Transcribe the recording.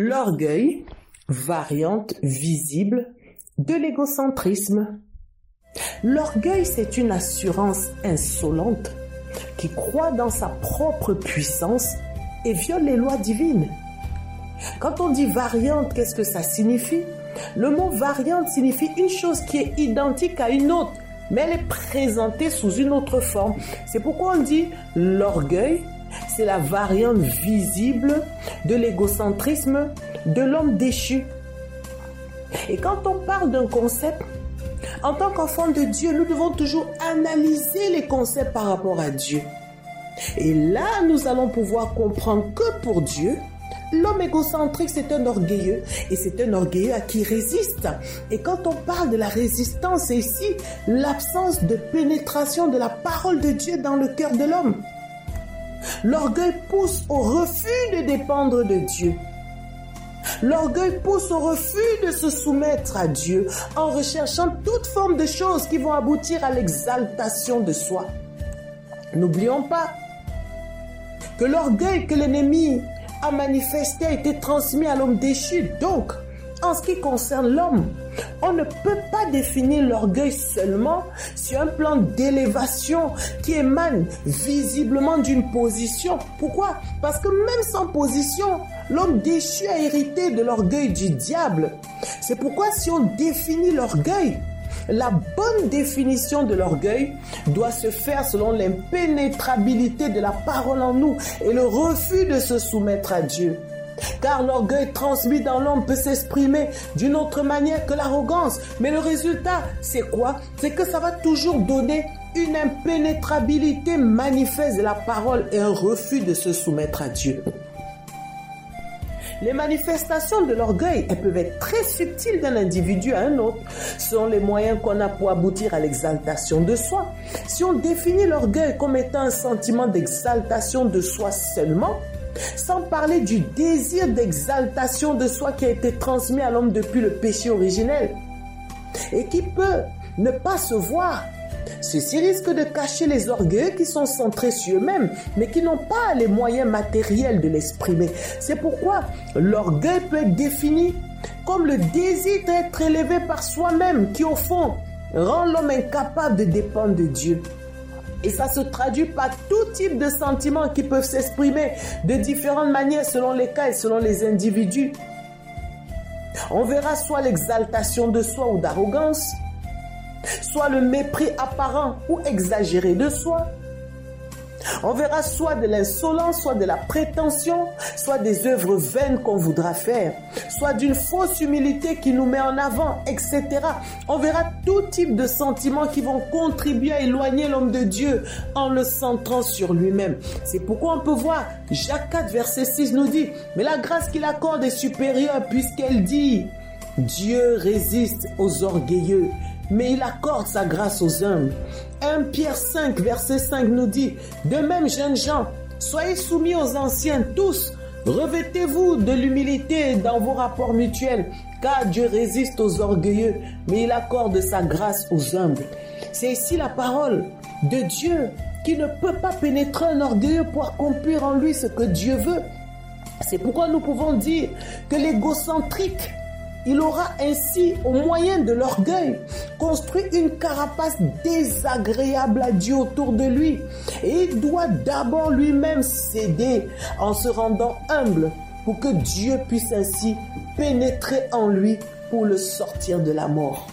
L'orgueil, variante visible de l'égocentrisme. L'orgueil, c'est une assurance insolente qui croit dans sa propre puissance et viole les lois divines. Quand on dit variante, qu'est-ce que ça signifie? Le mot variante signifie une chose qui est identique à une autre, mais elle est présentée sous une autre forme. C'est pourquoi on dit l'orgueil, c'est la variante visible de l'égocentrisme de l'homme déchu. Et quand on parle d'un concept, en tant qu'enfant de Dieu, nous devons toujours analyser les concepts par rapport à Dieu. Et là, nous allons pouvoir comprendre que pour Dieu, L'homme égocentrique, c'est un orgueilleux et c'est un orgueilleux à qui résiste. Et quand on parle de la résistance, ici l'absence de pénétration de la parole de Dieu dans le cœur de l'homme. L'orgueil pousse au refus de dépendre de Dieu. L'orgueil pousse au refus de se soumettre à Dieu en recherchant toute forme de choses qui vont aboutir à l'exaltation de soi. N'oublions pas que l'orgueil que l'ennemi a manifesté a été transmis à l'homme déchu. Donc, en ce qui concerne l'homme, on ne peut pas définir l'orgueil seulement sur un plan d'élévation qui émane visiblement d'une position. Pourquoi? Parce que même sans position, l'homme déchu a hérité de l'orgueil du diable. C'est pourquoi si on définit l'orgueil, la bonne définition de l'orgueil doit se faire selon l'impénétrabilité de la parole en nous et le refus de se soumettre à Dieu. Car l'orgueil transmis dans l'homme peut s'exprimer d'une autre manière que l'arrogance. Mais le résultat, c'est quoi? C'est que ça va toujours donner une impénétrabilité manifeste de la parole et un refus de se soumettre à Dieu. Les manifestations de l'orgueil, elles peuvent être très subtiles d'un individu à un autre. Sont les moyens qu'on a pour aboutir à l'exaltation de soi. Si on définit l'orgueil comme étant un sentiment d'exaltation de soi seulement, sans parler du désir d'exaltation de soi qui a été transmis à l'homme depuis le péché originel et qui peut ne pas se voir. Ceci risque de cacher les orgueils qui sont centrés sur eux-mêmes, mais qui n'ont pas les moyens matériels de l'exprimer. C'est pourquoi l'orgueil peut être défini comme le désir d'être élevé par soi-même, qui au fond rend l'homme incapable de dépendre de Dieu. Et ça se traduit par tout type de sentiments qui peuvent s'exprimer de différentes manières selon les cas et selon les individus. On verra soit l'exaltation de soi ou d'arrogance, soit le mépris apparent ou exagéré de soi, on verra soit de l'insolence, soit de la prétention, soit des œuvres vaines qu'on voudra faire, soit d'une fausse humilité qui nous met en avant, etc. On verra tout type de sentiments qui vont contribuer à éloigner l'homme de Dieu en le centrant sur lui-même. C'est pourquoi on peut voir Jacques 4, verset 6 nous dit, mais la grâce qu'il accorde est supérieure puisqu'elle dit, Dieu résiste aux orgueilleux mais il accorde sa grâce aux humbles. 1 Pierre 5, verset 5 nous dit, De même, jeunes gens, soyez soumis aux anciens tous, revêtez-vous de l'humilité dans vos rapports mutuels, car Dieu résiste aux orgueilleux, mais il accorde sa grâce aux humbles. C'est ici la parole de Dieu qui ne peut pas pénétrer un orgueilleux pour accomplir en lui ce que Dieu veut. C'est pourquoi nous pouvons dire que l'égocentrique il aura ainsi, au moyen de l'orgueil, construit une carapace désagréable à Dieu autour de lui. Et il doit d'abord lui-même céder en se rendant humble pour que Dieu puisse ainsi pénétrer en lui pour le sortir de la mort.